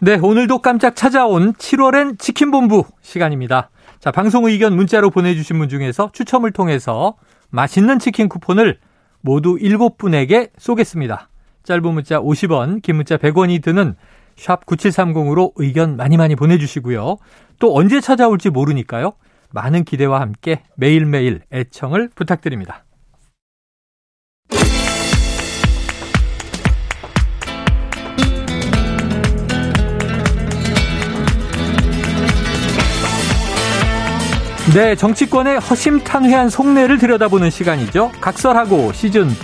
네, 오늘도 깜짝 찾아온 7월엔 치킨본부 시간입니다. 자, 방송 의견 문자로 보내주신 분 중에서 추첨을 통해서 맛있는 치킨 쿠폰을 모두 7분에게 쏘겠습니다. 짧은 문자 50원, 긴 문자 100원이 드는 샵 9730으로 의견 많이 많이 보내주시고요. 또 언제 찾아올지 모르니까요. 많은 기대와 함께 매일매일 애청을 부탁드립니다. 네, 정치권의 허심탄회한 속내를 들여다보는 시간이죠. 각설하고 시즌 2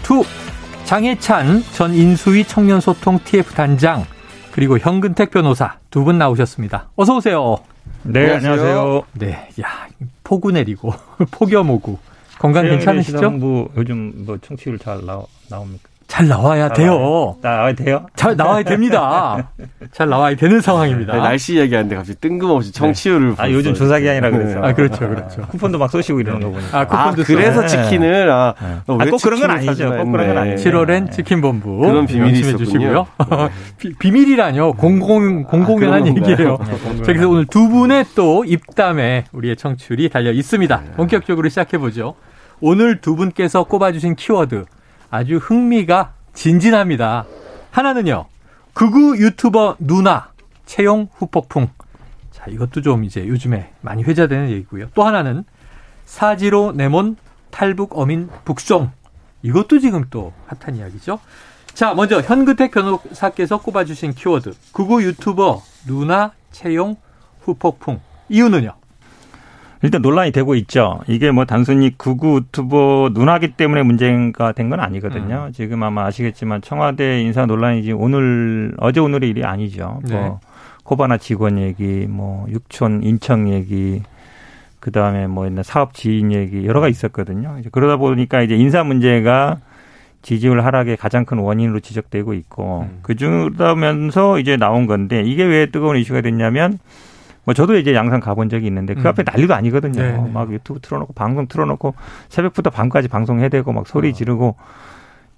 장혜찬 전 인수위 청년소통 TF 단장 그리고 현근택 변호사 두 분 나오셨습니다. 어서 오세요. 네, 안녕하세요. 네, 야 폭우 내리고 폭염 오고 건강 괜찮으시죠? 시사본부 요즘 뭐 청취율 잘 나, 나옵니까? 잘 나와야 잘 돼요. 나와야 돼요? 잘 나와야 됩니다. 잘 나와야 되는 상황입니다. 네, 날씨 얘기하는데 갑자기 뜬금없이 청취율을. 아, 요즘 조사 기간이라 그래서. 아, 그렇죠, 그렇죠. 쿠폰도 막 쏘시고 이러는 거 보니까. 아, 아, 쿠폰도 그래서 네. 치킨을 아, 너왜 아, 꼭 그런 건 아니죠. 꼭 그런 건. 아니죠. 7월엔 네. 치킨본부 그런 비밀이 있었군요. 주시고요. 비, 비밀이라뇨. 공공 공공연한 건가요? 얘기예요. 자, 그래서 오늘 두 분의 또 입담에 우리의 청취율이 달려 있습니다. 본격적으로 시작해 보죠. 오늘 두 분께서 꼽아주신 키워드 아주 흥미가 진진합니다. 하나는요. 극우 유튜버 누나 채용 후폭풍. 자, 이것도 좀 이제 요즘에 많이 회자되는 얘기고요. 또 하나는 사지로 내몬 탈북 어민 북송. 이것도 지금 또 핫한 이야기죠. 자, 먼저 현근택 변호사께서 꼽아주신 키워드. 극우 유튜버 누나 채용 후폭풍. 이유는요? 일단 논란이 되고 있죠. 이게 뭐 단순히 구구 유튜버 누나기 때문에 문제가 된 건 아니거든요. 지금 아마 아시겠지만 청와대 인사 논란이 지금 오늘 어제 오늘의 일이 아니죠. 네. 뭐 코바나 직원 얘기, 뭐 육촌 인청 얘기, 그 다음에 뭐 있나 사업 지인 얘기 여러 가지 있었거든요. 이제 그러다 보니까 이제 인사 문제가 지지율 하락의 가장 큰 원인으로 지적되고 있고 음. 그러면서 이제 나온 건데 이게 왜 뜨거운 이슈가 됐냐면 뭐 저도 이제 양산 가본 적이 있는데 그 음. 앞에 난리도 아니거든요. 네, 네. 막 유튜브 틀어놓고 방송 틀어놓고 새벽부터 밤까지 방송해야 되고 막 소리 어. 지르고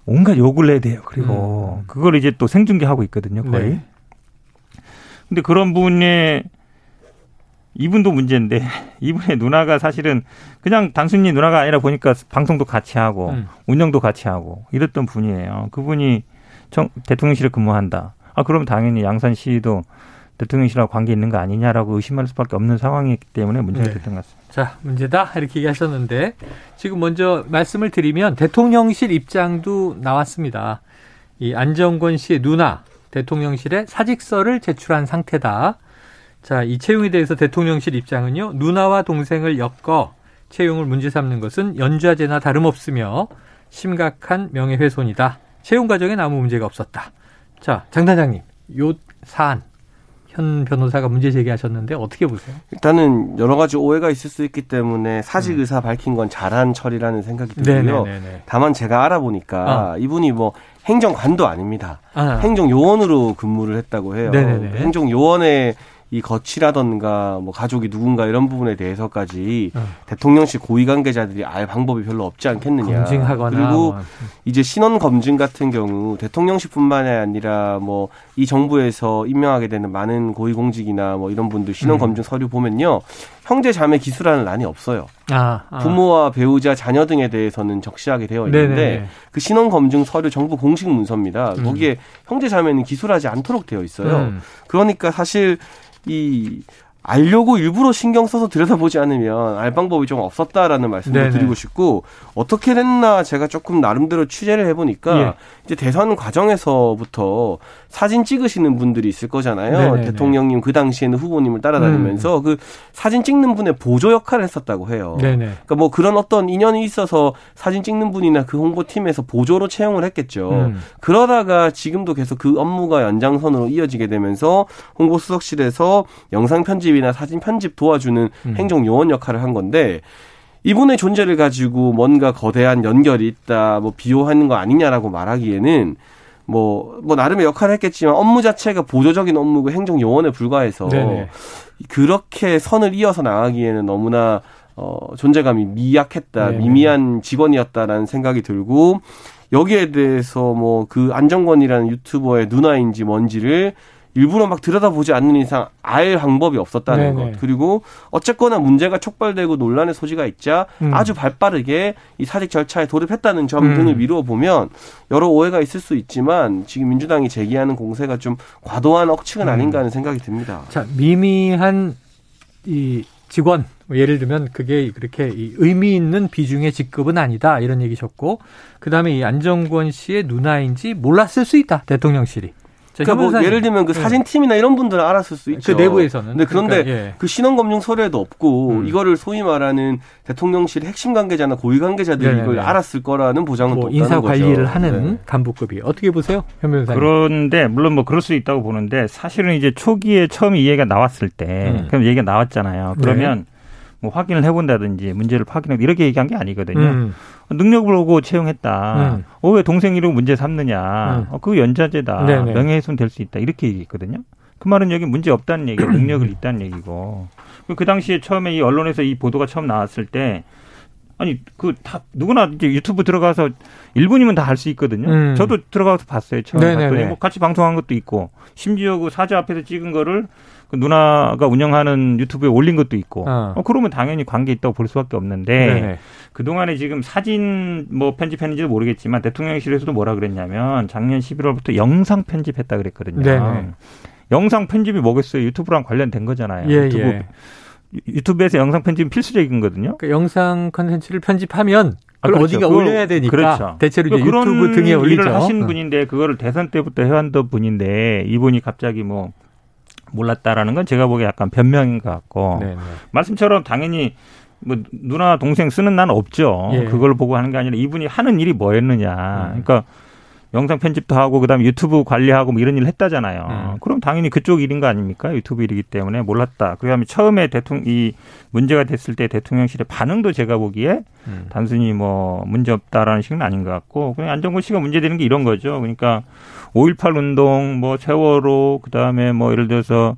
온갖 욕을 해야 돼요. 그리고 음. 그걸 이제 또 생중계하고 있거든요. 거의. 네. 근데 그런 분의 이분도 문제인데 이분의 누나가 사실은 그냥 단순히 누나가 아니라 보니까 방송도 같이 하고 음. 운영도 같이 하고 이랬던 분이에요. 그분이 정, 대통령실에 근무한다. 아 그럼 당연히 양산시도 대통령실하고 관계 있는 거 아니냐라고 의심할 수밖에 없는 상황이기 때문에 문제가 네. 됐던 것 같습니다. 자, 문제다. 이렇게 얘기하셨는데, 지금 먼저 말씀을 드리면 대통령실 입장도 나왔습니다. 이 안정권 씨의 누나, 대통령실에 사직서를 제출한 상태다. 자, 이 채용에 대해서 대통령실 입장은요, 누나와 동생을 엮어 채용을 문제 삼는 것은 연좌제나 다름없으며 심각한 명예훼손이다. 채용 과정에 아무 문제가 없었다. 자, 장 단장님, 요 사안, 현 변호사가 문제 제기하셨는데 어떻게 보세요? 일단은 여러 가지 오해가 있을 수 있기 때문에 사직 의사 밝힌 건 잘한 처리라는 생각이 들고요. 음. 네네네. 다만 제가 알아보니까 이분이 뭐 행정관도 아닙니다. 아, 행정요원으로 근무를 했다고 해요. 네네네. 행정요원의 이 거치라던가 뭐 가족이 누군가 이런 부분에 대해서까지 어. 대통령실 고위 관계자들이 알 방법이 별로 없지 않겠느냐. 검증하거나 그리고 뭐. 이제 신원 검증 같은 경우 대통령실뿐만이 아니라 뭐 이 정부에서 임명하게 되는 많은 고위 공직이나 뭐 이런 분들 신원 음. 검증 서류 보면요 형제 자매 기수라는 란이 없어요. 아, 아. 부모와 배우자, 자녀 등에 대해서는 적시하게 되어 있는데 네네. 그 신원 검증 서류 정부 공식 문서입니다. 음. 거기에 형제 자매는 기술하지 않도록 되어 있어요. 음. 그러니까 사실 이 알려고 일부러 신경 써서 들여다보지 않으면 알 방법이 좀 없었다라는 말씀을 네네. 드리고 싶고 어떻게 됐나 제가 조금 나름대로 취재를 해보니까 예. 이제 대선 과정에서부터 사진 찍으시는 분들이 있을 거잖아요. 네네네. 음. 대통령님 그 당시에는 후보님을 따라다니면서 그 사진 찍는 분의 보조 역할을 했었다고 해요. 네네. 그러니까 뭐 그런 어떤 인연이 있어서 사진 찍는 분이나 그 홍보팀에서 보조로 채용을 했겠죠. 음. 그러다가 지금도 계속 그 업무가 연장선으로 이어지게 되면서 홍보수석실에서 영상 편집이나 사진 편집 도와주는 음. 행정 요원 역할을 한 건데 이분의 존재를 가지고 뭔가 거대한 연결이 있다, 뭐 비호하는 거 아니냐라고 말하기에는 뭐, 뭐, 나름의 역할을 했겠지만 업무 자체가 보조적인 업무고 행정 요원에 불과해서 네네. 그렇게 선을 이어서 나가기에는 너무나 어, 존재감이 미약했다, 네네. 미미한 직원이었다라는 생각이 들고 여기에 대해서 뭐 그 안정권이라는 유튜버의 누나인지 뭔지를 일부러 막 들여다보지 않는 이상 알 방법이 없었다는 네네. 것. 그리고 어쨌거나 문제가 촉발되고 논란의 소지가 있자 음. 아주 발빠르게 이 사직 절차에 돌입했다는 점 음. 등을 미루어 보면 여러 오해가 있을 수 있지만 지금 민주당이 제기하는 공세가 좀 과도한 억측은 음. 아닌가 하는 생각이 듭니다. 자, 미미한 이 직원, 뭐 예를 들면 그게 그렇게 이 의미 있는 비중의 직급은 아니다. 이런 얘기셨고, 그 다음에 이 안정권 씨의 누나인지 몰랐을 수 있다. 대통령실이. 자, 그러니까 뭐현 예를 들면 그 네. 사진 팀이나 이런 분들은 알았을 수 있죠. 그 내부에서는. 근데 그런데 그러니까, 예. 그 신원 검증 서류에도 없고 음. 이거를 소위 말하는 대통령실 핵심 관계자나 고위 관계자들이 네네네. 이걸 알았을 거라는 보장은 뭐또 인사 없다는 거죠. 관리를 하는 네. 간부급이 어떻게 보세요, 현 변호사님? 그런데 물론 뭐 그럴 수 있다고 보는데 사실은 이제 초기에 처음 이 얘기가 나왔을 때 음. 그럼 얘기가 나왔잖아요. 그러면 뭐 확인을 해본다든지 문제를 확인해 이렇게 얘기한 게 아니거든요. 음, 능력을 보고 채용했다. 음. 어, 왜 동생 이름 문제 삼느냐. 음. 어, 그거 연좌제다. 네네. 명예훼손 될 수 있다. 이렇게 얘기했거든요. 그 말은 여기 문제 없다는 얘기고 능력을 있다는 얘기고. 그- 그 당시에 처음에 이 언론에서 이 보도가 처음 나왔을 때 아니 그 다 누구나 이제 유튜브 들어가서 1분이면 다 할 수 있거든요. 음. 저도 들어가서 봤어요. 처음에. 봤더니 뭐 같이 방송한 것도 있고 심지어 그 사자 앞에서 찍은 거를 그 누나가 운영하는 유튜브에 올린 것도 있고. 어. 어, 그러면 당연히 관계 있다고 볼 수밖에 없는데 네네. 그동안에 지금 사진 뭐 편집했는지 도 모르겠지만 대통령실에서도 뭐라 그랬냐면 작년 11월부터 영상 편집했다 그랬거든요. 네네. 영상 편집이 뭐겠어요? 유튜브랑 관련된 거잖아요. 예, 유튜브, 예. 유- 유튜브에서 영상 편집은 필수적인 거거든요. 그 영상 컨텐츠를 편집하면 아, 그걸 그렇죠. 어디가 그걸- 올려야 되니까 그렇죠. 대체로 이제 그런 유튜브 등에 올리죠. 일을 하신 어. 분인데 그거를 대선 때부터 해왔던 분인데 이분이 갑자기 뭐 몰랐다라는 건 제가 보기에 약간 변명인 것 같고 네네. 말씀처럼 당연히 뭐 누나 동생 쓰는 난 없죠. 예. 그걸 보고 하는 게 아니라 이분이 하는 일이 뭐였느냐. 음. 그러니까 영상 편집도 하고 그다음에 유튜브 관리하고 뭐 이런 일을 했다잖아요. 음. 그럼 당연히 그쪽 일인 거 아닙니까? 유튜브 일이기 때문에 몰랐다. 그다음에 처음에 대통령 이 문제가 됐을 때 대통령실의 반응도 제가 보기에 음. 단순히 뭐 문제 없다라는 식은 아닌 것 같고 그냥 안정권 씨가 문제되는 게 이런 거죠. 그러니까 5.18 운동 뭐 세월호 그다음에 뭐 예를 들어서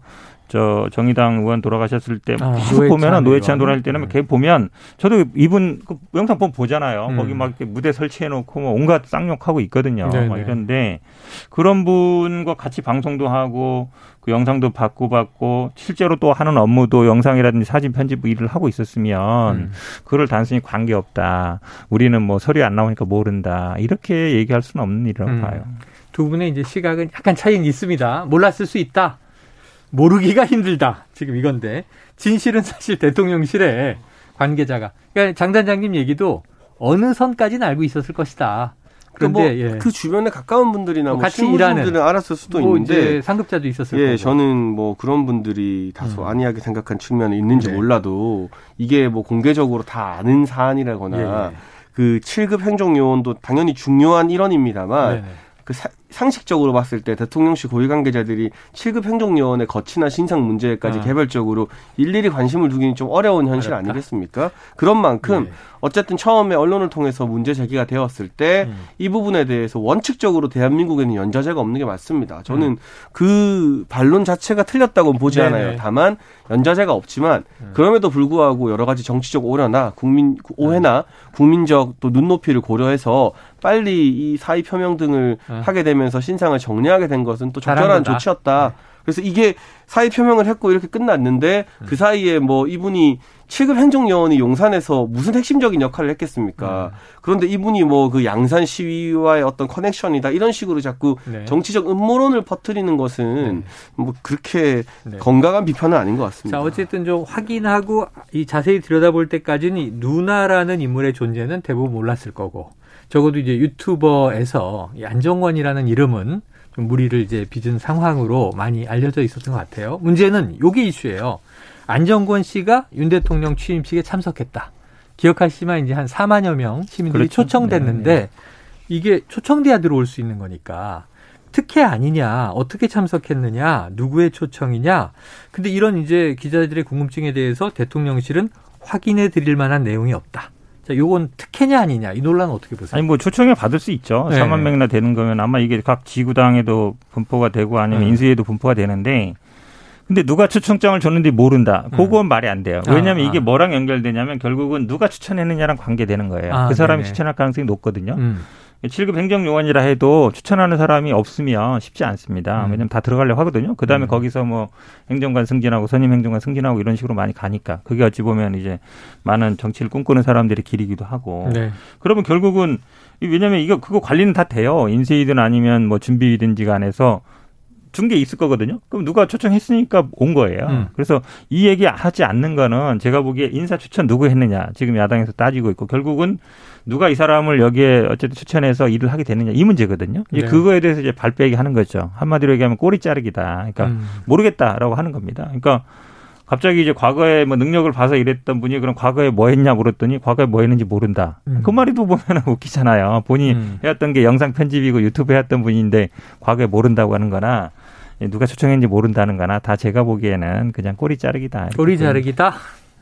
저 정의당 의원 돌아가셨을 때 아, 보면은 노회찬. 돌아갈 때는 네. 걔 보면 저도 이분 그 영상 보면 보잖아요. 음. 거기 막 이렇게 무대 설치해 놓고 뭐 온갖 쌍욕하고 있거든요. 네네. 막 이런데 그런 분과 같이 방송도 하고 그 영상도 받고 받고 실제로 또 하는 업무도 영상이라든지 사진 편집 일을 하고 있었으면 음. 그걸 단순히 관계 없다. 우리는 뭐 소리 안 나오니까 모른다. 이렇게 얘기할 수는 없는 일이라고 음. 봐요. 두 분의 이제 시각은 약간 차이는 있습니다. 몰랐을 수 있다. 모르기가 힘들다. 지금 이건데 진실은 사실 대통령실에 관계자가 그러니까 장 단장님 얘기도 어느 선까지는 알고 있었을 것이다. 그런데 그런데 뭐 예. 그 주변에 가까운 분들이나 뭐뭐 같이 일하는 알았을 수도 뭐 있는데 상급자도 있었을 예, 거고. 저는 뭐 그런 분들이 다소 음. 안이하게 생각한 측면이 있는지 네. 몰라도 이게 뭐 공개적으로 다 아는 사안이라거나 예, 예. 그 7급 행정요원도 당연히 중요한 일원입니다만 네네. 그 사- 상식적으로 봤을 때 대통령실 고위 관계자들이 7급 행정요원의 거치나 신상 문제까지 아. 개별적으로 일일이 관심을 두기는 좀 어려운 현실 어렵다. 아니겠습니까? 그런 만큼 예. 어쨌든 처음에 언론을 통해서 문제 제기가 되었을 때이 음. 부분에 대해서 원칙적으로 대한민국에는 연좌제가 없는 게 맞습니다. 저는 음. 그 반론 자체가 틀렸다고는 보지 네네. 않아요. 다만 연좌제가 없지만 음. 그럼에도 불구하고 여러 가지 정치적 오해나 국민 오해나 국민적 또 눈높이를 고려해서 빨리 이 사의 표명 등을 음. 하게 되면 서 신상을 정리하게 된 것은 또 적절한. 조치였다. 그래서 이게 사의 표명을 했고 이렇게 끝났는데 음. 그 사이에 뭐 이분이 7급 행정요원이 용산에서 무슨 핵심적인 역할을 했겠습니까? 음. 그런데 이분이 뭐 그 양산 시위와의 어떤 커넥션이다 이런 식으로 자꾸 네. 정치적 음모론을 퍼뜨리는 것은 네. 뭐 그렇게 네. 건강한 비판은 아닌 것 같습니다. 자, 어쨌든 좀 확인하고 이 자세히 들여다볼 때까지는 이 누나라는 인물의 존재는 대부분 몰랐을 거고 적어도 이제 유튜버에서 이 안정권이라는 이름은 좀 무리를 이제 빚은 상황으로 많이 알려져 있었던 것 같아요. 문제는 요게 이슈예요. 안정권 씨가 윤 대통령 취임식에 참석했다. 기억하시지만 이제 한 4만여 명 시민들이 그렇죠. 초청됐는데 네, 이게 초청돼야 들어올 수 있는 거니까 특혜 아니냐, 어떻게 참석했느냐, 누구의 초청이냐. 근데 이런 이제 기자들의 궁금증에 대해서 대통령실은 확인해 드릴 만한 내용이 없다. 자, 요건 특혜냐 아니냐 이 논란은 어떻게 보세요? 아니 뭐 초청에 받을 수 있죠. 네. 4만 명이나 되는 거면 아마 이게 각 지구당에도 분포가 되고 아니면 네. 인수위에도 분포가 되는데 근데 누가 초청장을 줬는지 모른다. 그건 말이 안 돼요. 왜냐하면 음. 아, 이게 아. 뭐랑 연결되냐면 결국은 누가 추천했느냐랑 관계되는 거예요. 아, 그 사람이 네네. 추천할 가능성이 높거든요. 음. 7급 행정요원이라 해도 추천하는 사람이 없으면 쉽지 않습니다. 음. 왜냐면 다 들어가려고 하거든요. 그 다음에 음. 거기서 뭐 행정관 승진하고 선임 행정관 승진하고 이런 식으로 많이 가니까 그게 어찌 보면 이제 많은 정치를 꿈꾸는 사람들의 길이기도 하고. 네. 그러면 결국은 왜냐면 이거 그거 관리는 다 돼요. 인쇄이든 아니면 뭐 준비이든지 간에서 준 게 있을 거거든요. 그럼 누가 초청했으니까 온 거예요. 음. 그래서 이 얘기 하지 않는 거는 제가 보기에 인사 추천 누구 했느냐 지금 야당에서 따지고 있고 결국은 누가 이 사람을 여기에 어쨌든 추천해서 일을 하게 되느냐 이 문제거든요. 이제 네. 그거에 대해서 이제 발빼기 하는 거죠. 한마디로 얘기하면 꼬리 자르기다. 그러니까 음. 모르겠다라고 하는 겁니다. 그러니까 갑자기 이제 과거에 뭐 능력을 봐서 이랬던 분이 그럼 과거에 뭐 했냐 물었더니 과거에 뭐 했는지 모른다. 음. 그 말이 또 보면 웃기잖아요. 본인이 음. 해왔던 게 영상 편집이고 유튜브 해왔던 분인데 과거에 모른다고 하는 거나 누가 초청했는지 모른다는 거나 다 제가 보기에는 그냥 꼬리 자르기다. 꼬리 자르기다?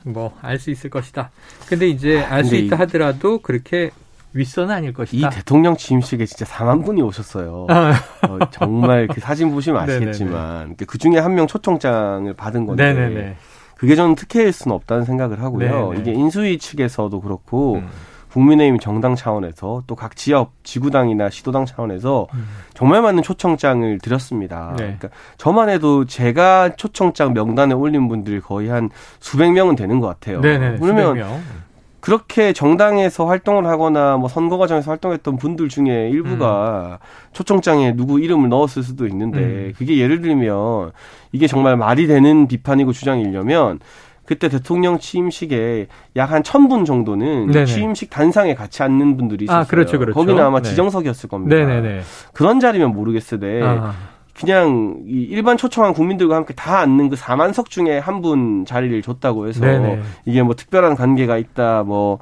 뭐 알 수 있을 것이다. 근데 이제 알 수 있다 하더라도 그렇게 윗선은 아닐 것이다. 이 대통령 취임식에 진짜 4만 분이 오셨어요. 아. 어, 정말 그 사진 보시면 아시겠지만 그 중에 한 명 초청장을 받은 건데 네네네. 그게 저는 특혜일 수는 없다는 생각을 하고요. 네네. 이게 인수위 측에서도 그렇고 음. 국민의힘 정당 차원에서 또 각 지역 지구당이나 시도당 차원에서 음. 정말 많은 초청장을 드렸습니다. 네. 그러니까 저만 해도 제가 초청장 명단에 올린 분들이 거의 한 수백 명은 되는 것 같아요. 네네, 그러면 그렇게 정당에서 활동을 하거나 뭐 선거 과정에서 활동했던 분들 중에 일부가 음. 초청장에 누구 이름을 넣었을 수도 있는데 음. 그게 예를 들면 이게 정말 말이 되는 비판이고 주장이려면 그때 대통령 취임식에 약 한 천 분 정도는 네네. 취임식 단상에 같이 앉는 분들이 아, 있었어요. 아, 그렇죠, 그렇죠. 거기는 아마 네. 지정석이었을 겁니다. 네네네. 그런 자리면 모르겠으되 아. 그냥 이 일반 초청한 국민들과 함께 다 앉는 그 4만석 중에 한 분 자리를 줬다고 해서 네네. 이게 뭐 특별한 관계가 있다 뭐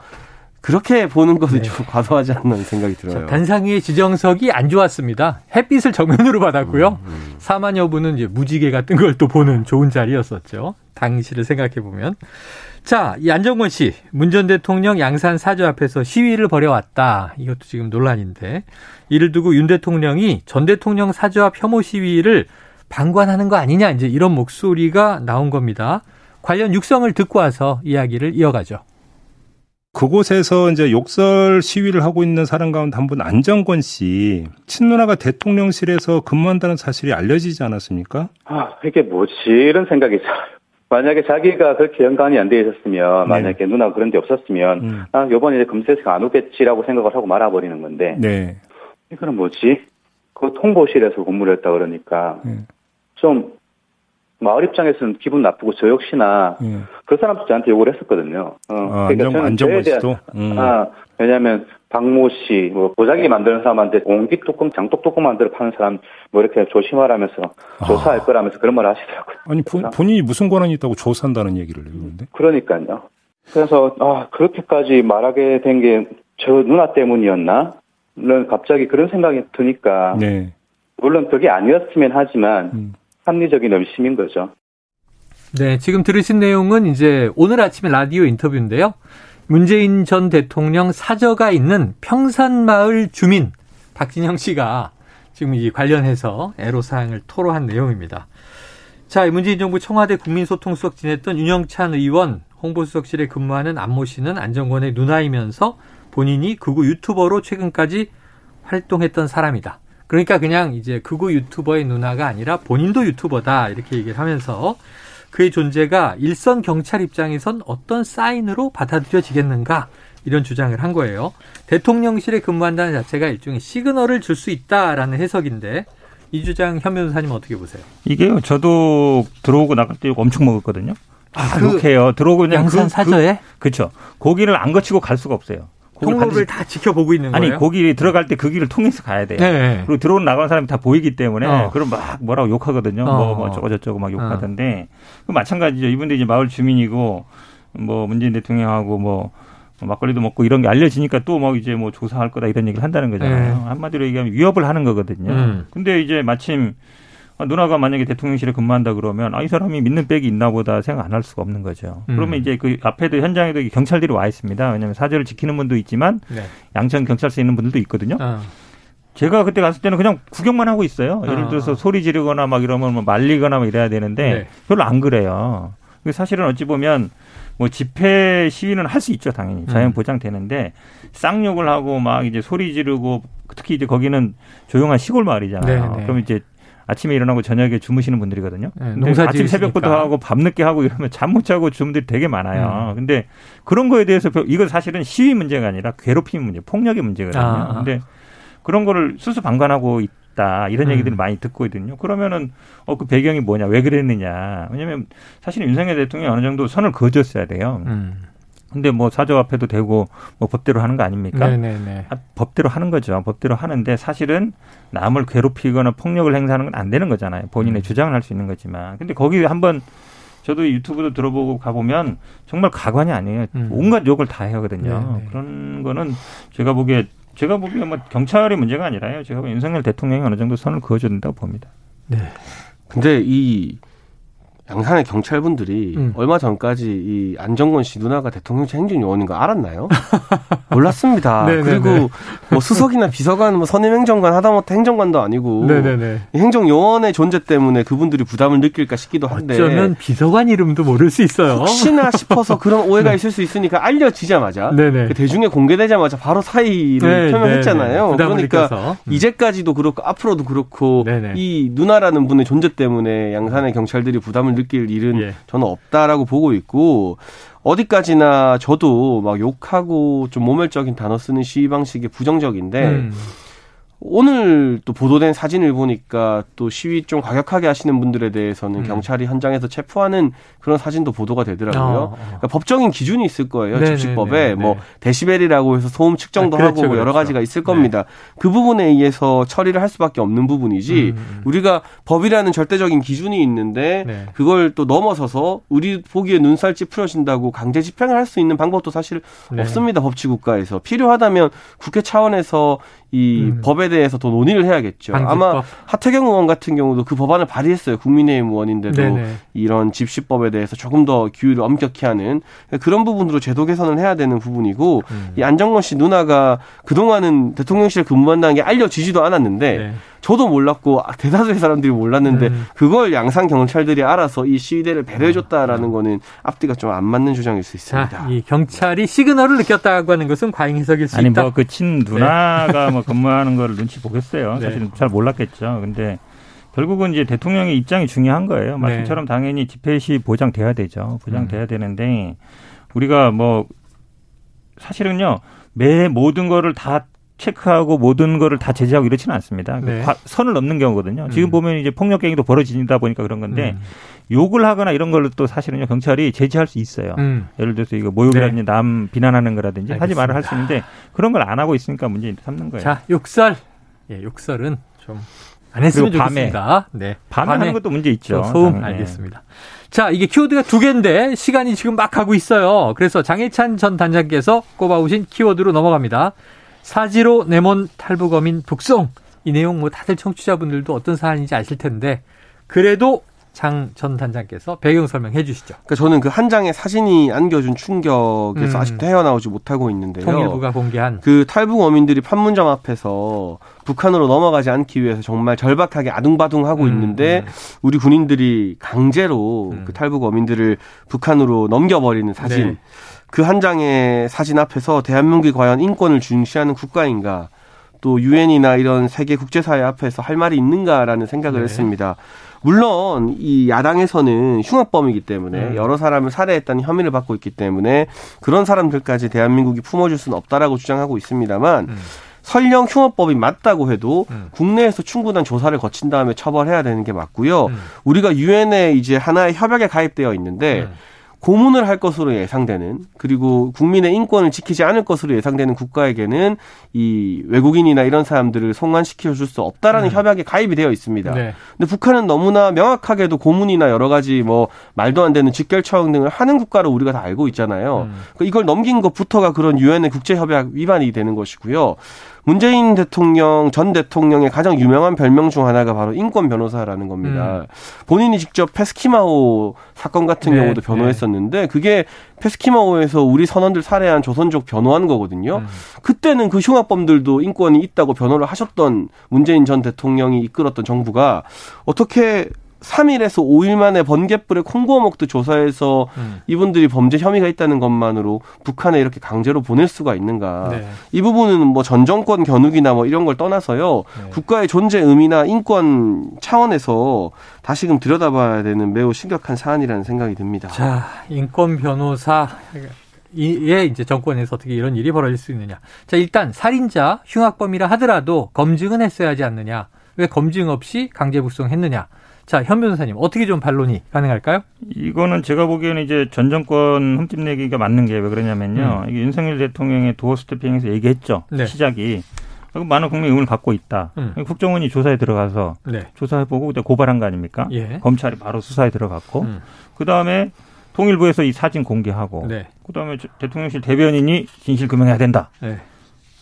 그렇게 보는 것은 네. 좀 과도하지 않나 생각이 들어요. 단상위의 지정석이 안 좋았습니다. 햇빛을 정면으로 받았고요. 음, 음. 4만여 분은 이제 무지개 같은 걸 또 보는 좋은 자리였었죠. 당시를 생각해 보면. 자, 이 안정권 씨, 문 전 대통령 양산 사저 앞에서 시위를 벌여왔다. 이것도 지금 논란인데. 이를 두고 윤 대통령이 전 대통령 사저 앞 혐오 시위를 방관하는 거 아니냐. 이제 이런 목소리가 나온 겁니다. 관련 육성을 듣고 와서 이야기를 이어가죠. 그곳에서 이제 욕설 시위를 하고 있는 사람 가운데 한 분 안정권 씨 친누나가 대통령실에서 근무한다는 사실이 알려지지 않았습니까? 아 이게 뭐지 이런 생각이 만약에 자기가 그렇게 연관이 안 돼 있었으면 네. 만약에 누나가 그런 게 없었으면 음. 아 요번에 검색해서 안 오겠지라고 생각을 하고 말아버리는 건데 네. 이거는 뭐지? 그 통보실에서 근무를 했다 그러니까 네. 좀 마을 입장에서는 기분 나쁘고 저 역시나 예. 그 사람도 저한테 욕을 했었거든요. 어, 아, 그러니까 저는 안정권 씨도. 음. 아, 왜냐하면 박모 씨, 뭐 보자기 만드는 사람한테 공기 뚜껑, 장독 뚜껑 만들어 파는 사람 뭐 이렇게 조심하라면서 아. 조사할 거라면서 그런 말을 하시더라고요. 아니 본, 본인이 무슨 권한이 있다고 조사한다는 얘기를 했는데? 그러니까요. 그래서 아 그렇게까지 말하게 된 게 저 누나 때문이었나? 갑자기 그런 생각이 드니까. 네. 물론 그게 아니었으면 하지만. 음. 합리적인 의심인 거죠. 네, 지금 들으신 내용은 이제 오늘 아침에 라디오 인터뷰인데요. 문재인 전 대통령 사저가 있는 평산마을 주민 박진영 씨가 지금 이 관련해서 애로사항을 토로한 내용입니다. 자, 문재인 정부 청와대 국민소통수석 지냈던 윤영찬 의원 홍보수석실에 근무하는 안모 씨는 안정권의 누나이면서 본인이 극우 유튜버로 최근까지 활동했던 사람이다. 그러니까 그냥 이제 극우 유튜버의 누나가 아니라 본인도 유튜버다 이렇게 얘기를 하면서 그의 존재가 일선 경찰 입장에선 어떤 사인으로 받아들여지겠는가 이런 주장을 한 거예요. 대통령실에 근무한다는 자체가 일종의 시그널을 줄 수 있다라는 해석인데 이 주장 현 변호사님 어떻게 보세요? 이게요. 저도 들어오고 나갈 때 엄청 먹었거든요. 아, 그렇게요. 들어오고 그냥 양산 그, 사저에? 그, 그렇죠. 고기를 안 거치고 갈 수가 없어요. 통로를 다 지켜보고 있는 거예요? 아니 거기 들어갈 때 그 길을 통해서 가야 돼요. 네. 그리고 들어오는 나가는 사람이 다 보이기 때문에 어. 그럼 막 뭐라고 욕하거든요. 어. 뭐, 뭐 저거 저쩌고 막 욕하던데 어. 마찬가지죠. 이분들 이제 마을 주민이고 뭐 문재인 대통령하고 뭐 막걸리도 먹고 이런 게 알려지니까 또뭐 이제 뭐 조사할 거다 이런 얘기를 한다는 거잖아요. 네. 한마디로 얘기하면 위협을 하는 거거든요. 음. 근데 이제 마침 아, 누나가 만약에 대통령실에 근무한다 그러면 아, 이 사람이 믿는 백이 있나 보다 생각 안 할 수가 없는 거죠. 음. 그러면 이제 그 앞에도 현장에도 경찰들이 와 있습니다. 왜냐하면 사절을 지키는 분도 있지만 네. 양천 경찰서에 있는 분들도 있거든요. 아. 제가 그때 갔을 때는 그냥 구경만 하고 있어요. 예를 아. 들어서 아. 소리 지르거나 막 이러면 뭐 말리거나 막 이래야 되는데 네. 별로 안 그래요. 사실은 어찌 보면 뭐 집회 시위는 할 수 있죠, 당연히. 자연 음. 보장되는데 쌍욕을 하고 막 이제 소리 지르고 특히 이제 거기는 조용한 시골 마을이잖아요. 네, 네. 그럼 이제 아침에 일어나고 저녁에 주무시는 분들이거든요. 네, 농사 아침 새벽부터 하고 밤 늦게 하고 이러면 잠 못 자고 주무들이 되게 많아요. 음. 근데 그런 거에 대해서 이건 사실은 시위 문제가 아니라 괴롭힘 문제, 폭력의 문제거든요. 아. 근데 그런 거를 수수방관하고 있다 이런 음. 얘기들을 많이 듣고 있거든요. 그러면은 어 그 배경이 뭐냐, 왜 그랬느냐? 왜냐하면 사실 윤석열 대통령이 어느 정도 선을 그어줬어야 돼요. 음. 근데 뭐 사저 앞에도 되고 뭐 법대로 하는 거 아닙니까? 네네네. 아, 법대로 하는 거죠. 법대로 하는데 사실은 남을 괴롭히거나 폭력을 행사하는 건 안 되는 거잖아요. 본인의 음. 주장을 할 수 있는 거지만. 근데 거기 한번 저도 유튜브도 들어보고 가보면 정말 가관이 아니에요. 음. 온갖 욕을 다 하거든요. 네네. 그런 거는 제가 보기에 제가 보기에 뭐 경찰의 문제가 아니라요. 제가 보기에 윤석열 대통령이 어느 정도 선을 그어줘야 된다고 봅니다. 네. 근데 이 양산의 경찰분들이 음. 얼마 전까지 이 안정권 씨 누나가 대통령실 행정요원인 거 알았나요? 몰랐습니다. 네, 네, 그리고 네. 뭐 수석이나 비서관, 뭐 선임행정관 하다못해 행정관도 아니고 네네네. 행정요원의 존재 때문에 그분들이 부담을 느낄까 싶기도 한데 어쩌면 비서관 이름도 모를 수 있어요. 혹시나 싶어서 그런 오해가 네. 있을 수 있으니까 알려지자마자 그 대중에 공개되자마자 바로 사의를 네, 표명했잖아요. 그러니까 음. 이제까지도 그렇고 앞으로도 그렇고 네네. 이 누나라는 분의 존재 때문에 양산의 경찰들이 부담을 느낄 일은 예. 저는 없다라고 보고 있고 어디까지나 저도 막 욕하고 좀 모멸적인 단어 쓰는 시위 방식이 부정적인데 음. 오늘 또 보도된 사진을 보니까 또 시위 좀 과격하게 하시는 분들에 대해서는 음. 경찰이 현장에서 체포하는 그런 사진도 보도가 되더라고요. 어, 어. 그러니까 법적인 기준이 있을 거예요. 네네네, 집시법에 네네. 뭐 데시벨이라고 해서 소음 측정도 아, 그렇죠, 하고 뭐 여러 그렇죠. 가지가 있을 겁니다. 네. 그 부분에 의해서 처리를 할 수밖에 없는 부분이지 음. 음, 음. 우리가 법이라는 절대적인 기준이 있는데 네. 그걸 또 넘어서서 우리 보기에 눈살 찌푸려진다고 강제 집행을 할 수 있는 방법도 사실 네. 없습니다. 법치 국가에서 필요하다면 국회 차원에서 이 음. 법에 대해서 더 논의를 해야겠죠. 방지법. 아마 하태경 의원 같은 경우도 그 법안을 발의했어요. 국민의힘 의원인데도 네네. 이런 집시법에 대해서 조금 더 규율을 엄격히 하는 그런 부분으로 제도 개선을 해야 되는 부분이고 음. 이 안정권 씨 누나가 그동안은 대통령실에 근무한다는 게 알려지지도 않았는데 네. 저도 몰랐고 아, 대다수의 사람들이 몰랐는데 음. 그걸 양산 경찰들이 알아서 이 시위대를 배려해줬다라는 음. 거는 앞뒤가 좀 안 맞는 주장일 수 있습니다. 자, 이 경찰이 시그널을 느꼈다고 하는 것은 과잉 해석일 수 아니, 있다. 아니 뭐 그 친 누나가 네. 뭐 근무하는 걸 눈치 보겠어요. 네. 사실은 잘 몰랐겠죠. 근데 결국은 이제 대통령의 입장이 중요한 거예요. 말씀처럼 네. 당연히 집회 시 보장돼야 되죠. 보장돼야 음. 되는데 우리가 뭐 사실은요 매 모든 거를 다 체크하고 모든 거를 다 제재하고 이렇지는 않습니다. 네. 선을 넘는 경우거든요. 지금 음. 보면 이제 폭력 행위도 벌어진다 보니까 그런 건데 음. 욕을 하거나 이런 걸로 또 사실은요 경찰이 제재할 수 있어요. 음. 예를 들어서 이거 모욕이라든지 네. 남 비난하는 거라든지 알겠습니다. 하지 말을 할 수 있는데 그런 걸 안 하고 있으니까 문제 삼는 거예요. 자 욕설, 예, 욕설은 좀 안 했으면 밤에, 좋겠습니다. 네, 밤에, 밤에 하는 것도 문제 있죠. 소음 네. 알겠습니다. 자, 이게 키워드가 두 개인데 시간이 지금 막 가고 있어요. 그래서 장혜찬 전 단장께서 꼽아오신 키워드로 넘어갑니다. 사지로 네몬 탈북어민 북송. 이 내용 뭐 다들 청취자분들도 어떤 사안인지 아실 텐데 그래도 장 전 단장께서 배경 설명해 주시죠. 그러니까 저는 그 한 장의 사진이 안겨준 충격에서 음. 아직도 헤어나오지 못하고 있는데요. 통일부가 공개한 그 탈북 어민들이 판문점 앞에서 북한으로 넘어가지 않기 위해서 정말 절박하게 아둥바둥하고 음. 있는데 음. 우리 군인들이 강제로 음. 그 탈북 어민들을 북한으로 넘겨버리는 사진. 네. 그 한 장의 사진 앞에서 대한민국이 과연 인권을 중시하는 국가인가 또 유엔이나 이런 세계 국제사회 앞에서 할 말이 있는가라는 생각을 네. 했습니다. 물론 이 야당에서는 흉악범이기 때문에 음. 여러 사람을 살해했다는 혐의를 받고 있기 때문에 그런 사람들까지 대한민국이 품어줄 수는 없다라고 주장하고 있습니다만 음. 설령 흉악법이 맞다고 해도 음. 국내에서 충분한 조사를 거친 다음에 처벌해야 되는 게 맞고요. 음. 우리가 유엔에 이제 하나의 협약에 가입되어 있는데 음. 고문을 할 것으로 예상되는 그리고 국민의 인권을 지키지 않을 것으로 예상되는 국가에게는 이 외국인이나 이런 사람들을 송환시켜 줄 수 없다라는 음. 협약에 가입이 되어 있습니다. 네. 근데 북한은 너무나 명확하게도 고문이나 여러 가지 뭐 말도 안 되는 직결 처형 등을 하는 국가로 우리가 다 알고 있잖아요. 음. 그러니까 이걸 넘긴 것부터가 그런 유엔의 국제 협약 위반이 되는 것이고요. 문재인 대통령 전 대통령의 가장 유명한 별명 중 하나가 바로 인권 변호사라는 겁니다. 음. 본인이 직접 페스키마호 사건 같은 네, 경우도 변호했었는데 네. 그게 페스키마호에서 우리 선원들 살해한 조선족 변호한 거거든요. 음. 그때는 그 흉악범들도 인권이 있다고 변호를 하셨던 문재인 전 대통령이 이끌었던 정부가 어떻게 3일에서 5일 만에 번갯불에 콩고 먹듯 조사해서 음. 이분들이 범죄 혐의가 있다는 것만으로 북한에 이렇게 강제로 보낼 수가 있는가. 네. 이 부분은 뭐 전 정권 겨누기나 뭐 이런 걸 떠나서요. 네. 국가의 존재 의미나 인권 차원에서 다시금 들여다봐야 되는 매우 심각한 사안이라는 생각이 듭니다. 자, 인권 변호사 예, 이제 정권에서 어떻게 이런 일이 벌어질 수 있느냐. 자, 일단 살인자, 흉악범이라 하더라도 검증은 했어야 하지 않느냐. 왜 검증 없이 강제 북송했느냐. 자, 현 변호사님 어떻게 좀 반론이 가능할까요? 이거는 제가 보기에는 이제 전 정권 흠집내기가 맞는 게 왜 그러냐면요. 음. 이게 윤석열 대통령의 도어 스태핑에서 얘기했죠. 네. 시작이 많은 국민 의문을 갖고 있다. 음. 국정원이 조사에 들어가서 네. 조사해보고 고발한 거 아닙니까? 예. 검찰이 바로 수사에 들어갔고 음. 그 다음에 통일부에서 이 사진 공개하고 네. 그다음에 대통령실 대변인이 진실 규명해야 된다. 네.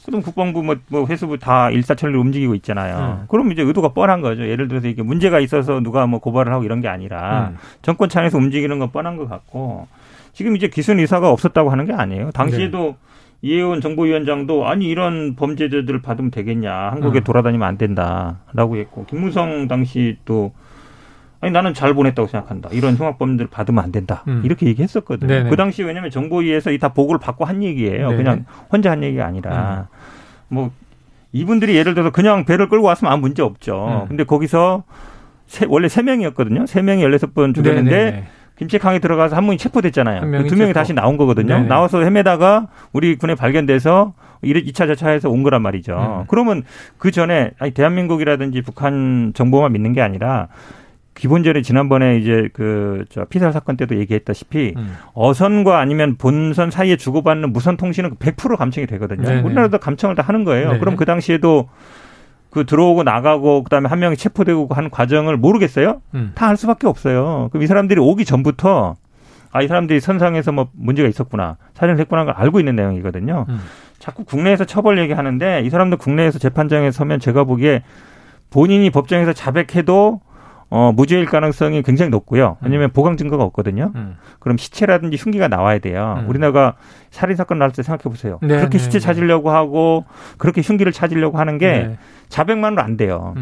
그럼 국방부 뭐, 뭐 회수부 다 일사천리로 움직이고 있잖아요. 음. 그럼 이제 의도가 뻔한 거죠. 예를 들어서 이게 문제가 있어서 누가 뭐 고발을 하고 이런 게 아니라 음. 정권 차원에서 움직이는 건 뻔한 것 같고 지금 이제 기순 이사가 없었다고 하는 게 아니에요. 당시에도 네. 이혜원 정보위원장도 아니 이런 범죄자들을 받으면 되겠냐 한국에 음. 돌아다니면 안 된다라고 했고 김무성 당시 또 아니 나는 잘 보냈다고 생각한다. 이런 흉악범들 받으면 안 된다. 음. 이렇게 얘기했었거든요. 네네. 그 당시 왜냐하면 정보위에서 이 다 보고를 받고 한 얘기예요. 네네. 그냥 혼자 한 얘기가 아니라 음. 뭐 이분들이 예를 들어서 그냥 배를 끌고 왔으면 아무 문제 없죠. 음. 근데 거기서 세, 원래 세 명이었거든요. 세 명이 열여섯 번 죽였는데 김치강에 들어가서 한 분이 체포됐잖아요. 한 명이 그두 명이 체포. 다시 나온 거거든요. 네네. 나와서 헤매다가 우리 군에 발견돼서 2차 저차에서 온 거란 말이죠. 음. 그러면 그 전에 아니 대한민국이라든지 북한 정보만 믿는 게 아니라 기본적으로 지난번에 이제 그 저 피살 사건 때도 얘기했다시피 음. 어선과 아니면 본선 사이에 주고받는 무선 통신은 100% 감청이 되거든요. 네네. 우리나라도 감청을 다 하는 거예요. 네네. 그럼 그 당시에도 그 들어오고 나가고 그다음에 한 명이 체포되고 하는 과정을 모르겠어요? 음. 다알 수밖에 없어요. 그럼 이 사람들이 오기 전부터 아 이 사람들이 선상에서 뭐 문제가 있었구나 살인을 했구나 걸 알고 있는 내용이거든요. 음. 자꾸 국내에서 처벌 얘기하는데 이 사람들 국내에서 재판장에 서면 제가 보기에 본인이 법정에서 자백해도 어, 무죄일 가능성이 굉장히 높고요. 왜냐하면 음. 보강 증거가 없거든요. 음. 그럼 시체라든지 흉기가 나와야 돼요. 음. 우리나라가 살인 사건 나올 때 생각해 보세요. 네, 그렇게 네, 시체 네. 찾으려고 하고 그렇게 흉기를 찾으려고 하는 게 네. 자백만으로 안 돼요.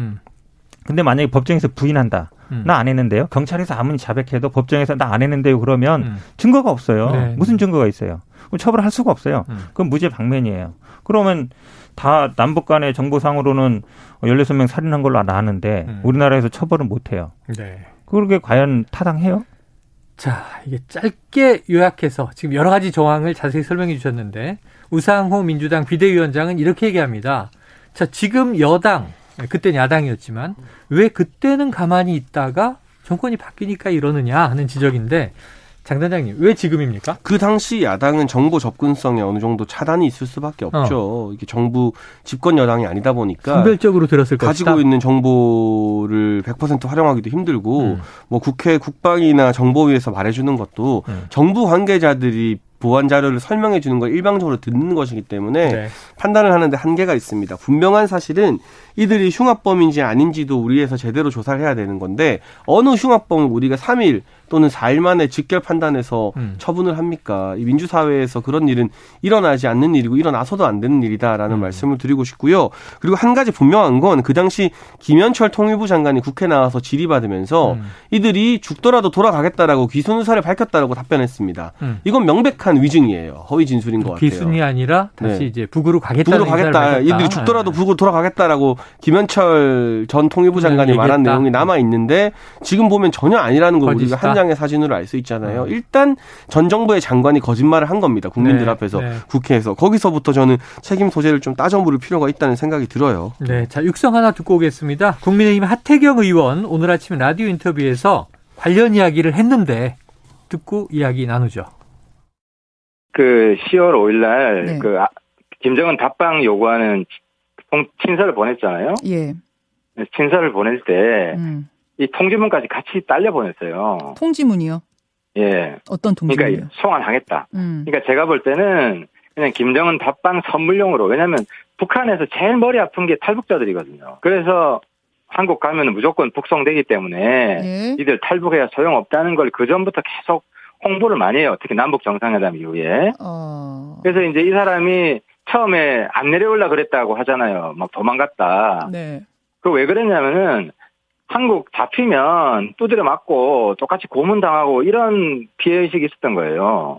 음. 근데 만약에 법정에서 부인한다. 음. 나안 했는데요. 경찰에서 아무리 자백해도 법정에서 나 안 했는데요. 그러면 음. 증거가 없어요. 네. 무슨 증거가 있어요? 그럼 처벌할 수가 없어요. 그럼 무죄 방면이에요. 그러면 다 남북 간의 정보상으로는 16명 살인한 걸로 나왔는데 음. 우리나라에서 처벌을 못 해요. 네. 그게 과연 타당해요? 자, 이게 짧게 요약해서 지금 여러 가지 정황을 자세히 설명해 주셨는데 우상호 민주당 비대위원장은 이렇게 얘기합니다. 자, 지금 여당, 그때는 야당이었지만 왜 그때는 가만히 있다가 정권이 바뀌니까 이러느냐 하는 지적인데 장 단장님, 왜 지금입니까? 그 당시 야당은 정보 접근성에 어느 정도 차단이 있을 수밖에 없죠. 어. 이게 정부 집권 여당이 아니다 보니까 선별적으로 들었을 가지고 것이다. 있는 정보를 100% 활용하기도 힘들고 음. 뭐 국회 국방이나 정보위에서 말해주는 것도 음. 정부 관계자들이 보안 자료를 설명해 주는 걸 일방적으로 듣는 것이기 때문에 네. 판단을 하는데 한계가 있습니다. 분명한 사실은 이들이 흉악범인지 아닌지도 우리에서 제대로 조사를 해야 되는 건데 어느 흉악범을 우리가 3일 또는 4일 만에 직결 판단해서 음. 처분을 합니까? 이 민주사회에서 그런 일은 일어나지 않는 일이고 일어나서도 안 되는 일이다라는 음. 말씀을 드리고 싶고요. 그리고 한 가지 분명한 건 그 당시 김현철 통일부 장관이 국회 나와서 질의받으면서 음. 이들이 죽더라도 돌아가겠다라고 귀순 의사를 밝혔다라고 답변했습니다. 음. 이건 명백한 위증이에요. 허위 진술인 것 같아요. 귀순이 아니라 다시 네. 이제 북으로 가겠다는 북으로 가겠다. 이들이 죽더라도 네. 북으로 돌아가겠다라고 김현철 전 통일부 장관이 말한 내용이 남아 있는데 지금 보면 전혀 아니라는 걸 우리가 한 장의 사진으로 알 수 있잖아요. 음. 일단 전 정부의 장관이 거짓말을 한 겁니다. 국민들 네, 앞에서 네. 국회에서 거기서부터 저는 책임 소재를 좀 따져 물을 필요가 있다는 생각이 들어요. 네, 자 육성 하나 듣고 오겠습니다. 국민의힘 하태경 의원 오늘 아침 라디오 인터뷰에서 관련 이야기를 했는데 듣고 이야기 나누죠. 그 10월 5일 날그 네. 그 아, 김정은 답방 요구하는 친서를 보냈잖아요. 예. 친서를 보낼 때, 음. 이 통지문까지 같이 딸려 보냈어요. 통지문이요? 예. 어떤 통지문이요? 그러니까 송환하겠다. 음. 그러니까 제가 볼 때는 그냥 김정은 답방 선물용으로, 왜냐면 북한에서 제일 머리 아픈 게 탈북자들이거든요. 그래서 한국 가면 무조건 북송되기 때문에 예. 이들 탈북해야 소용없다는 걸 그 전부터 계속 홍보를 많이 해요. 특히 남북 정상회담 이후에. 어. 그래서 이제 이 사람이 처음에 안 내려올라 그랬다고 하잖아요. 막 도망갔다. 네. 그 왜 그랬냐면은 한국 잡히면 두드려 맞고 똑같이 고문당하고 이런 피해의식이 있었던 거예요.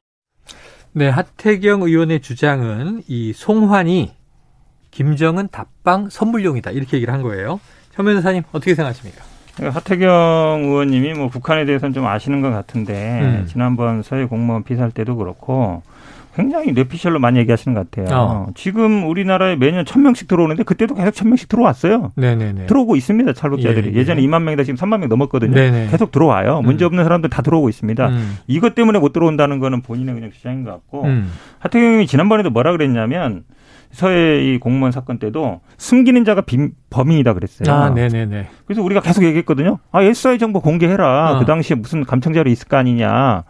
네, 하태경 의원의 주장은 이 송환이 김정은 답방 선물용이다. 이렇게 얘기를 한 거예요. 현 변호사님 어떻게 생각하십니까? 하태경 의원님이 뭐 북한에 대해서는 좀 아시는 것 같은데 음. 지난번 서해 공무원 피살 때도 그렇고 굉장히 뇌피셜로 많이 얘기하시는 것 같아요. 어. 지금 우리나라에 매년 천 명씩 들어오는데 그때도 계속 천 명씩 들어왔어요. 네네네. 들어오고 있습니다. 탈북자들이 예, 예. 예전에 2만 명이다 지금 3만 명 넘었거든요. 네네. 계속 들어와요. 음. 문제 없는 사람들 다 들어오고 있습니다. 음. 이것 때문에 못 들어온다는 거는 본인의 그냥 주장인 것 같고 음. 하태경이 지난번에도 뭐라 그랬냐면 서해 이 공무원 사건 때도 숨기는 자가 빈, 범인이다 그랬어요. 아, 네네네. 그래서 우리가 계속 얘기했거든요. 아, SI 정보 공개해라. 어. 그 당시에 무슨 감청자료 있을 거 아니냐.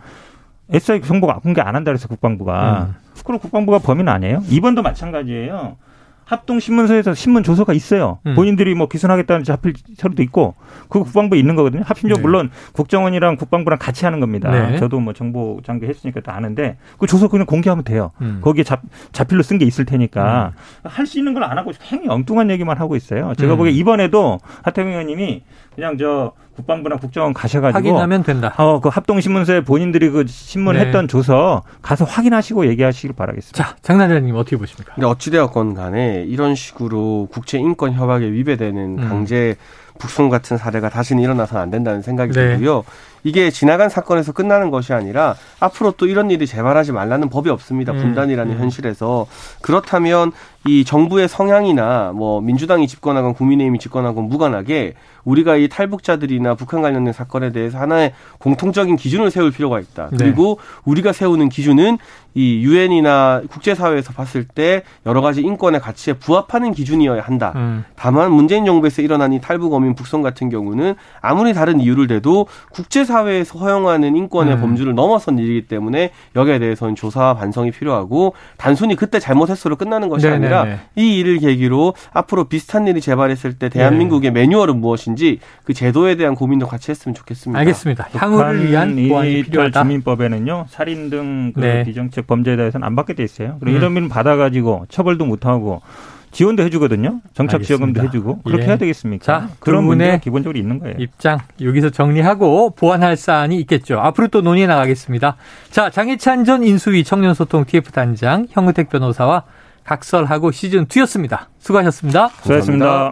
SI 정보가 공개 안 한다 그래서 국방부가. 음. 그럼 국방부가 범인 아니에요? 이번도 마찬가지예요. 합동신문서에서 신문 조서가 있어요. 음. 본인들이 뭐 기소하겠다는 자필 서류도 있고 그 국방부에 있는 거거든요. 합심적 네. 물론 국정원이랑 국방부랑 같이 하는 겁니다. 네. 저도 뭐 정보 장교 했으니까 다 아는데 그 조서 그냥 공개하면 돼요. 음. 거기에 자, 자필로 쓴 게 있을 테니까 음. 할수 있는 걸 안 하고 행위 엉뚱한 얘기만 하고 있어요. 제가 음. 보기에 이번에도 하태경 의원님이 그냥 저 국방부나 국정원 가셔가지고 확인하면 된다. 어, 그 합동신문서에 본인들이 그 신문했던 네. 조서 가서 확인하시고 얘기하시길 바라겠습니다. 자, 장난자님 어떻게 보십니까? 근데 어찌되었건 간에 이런 식으로 국제 인권 협약에 위배되는 음. 강제 북송 같은 사례가 다시는 일어나서는 안 된다는 생각이 네. 들고요. 이게 지나간 사건에서 끝나는 것이 아니라 앞으로 또 이런 일이 재발하지 말라는 법이 없습니다. 음. 분단이라는 음. 현실에서 그렇다면 이 정부의 성향이나 뭐 민주당이 집권하건 국민의힘이 집권하건 무관하게 우리가 이 탈북자들이나 북한 관련된 사건에 대해서 하나의 공통적인 기준을 세울 필요가 있다. 네. 그리고 우리가 세우는 기준은 이 유엔이나 국제사회에서 봤을 때 여러 가지 인권의 가치에 부합하는 기준이어야 한다. 음. 다만 문재인 정부에서 일어난 이 탈북 어민 북송 같은 경우는 아무리 다른 이유를 대도 국제사 회에서 허용하는 인권의 음. 범주를 넘어선 일이기 때문에 여기에 대해서는 조사와 반성이 필요하고 단순히 그때 잘못했어로 끝나는 것이 네네네. 아니라 이 일을 계기로 앞으로 비슷한 일이 재발했을 때 대한민국의 네. 매뉴얼은 무엇인지 그 제도에 대한 고민도 같이 했으면 좋겠습니다. 알겠습니다. 향후를 위한 보완이 필요하다. 주민법에는요 살인 등그 네. 비정책 범죄에 대해서는 안 받게 돼 있어요. 그리고 음. 이런 일 받아가지고 처벌도 못 하고 지원도 해주거든요. 정착 지원금도 해주고 그렇게 예. 해야 되겠습니까? 자, 그런 문제 기본적으로 있는 거예요. 입장 여기서 정리하고 보완할 사안이 있겠죠. 앞으로 또 논의 나가겠습니다. 자, 장희찬 전 인수위 청년소통 TF 단장, 형우택 변호사와 각설하고 시즌 2였습니다. 수고하셨습니다. 수고하셨습니다.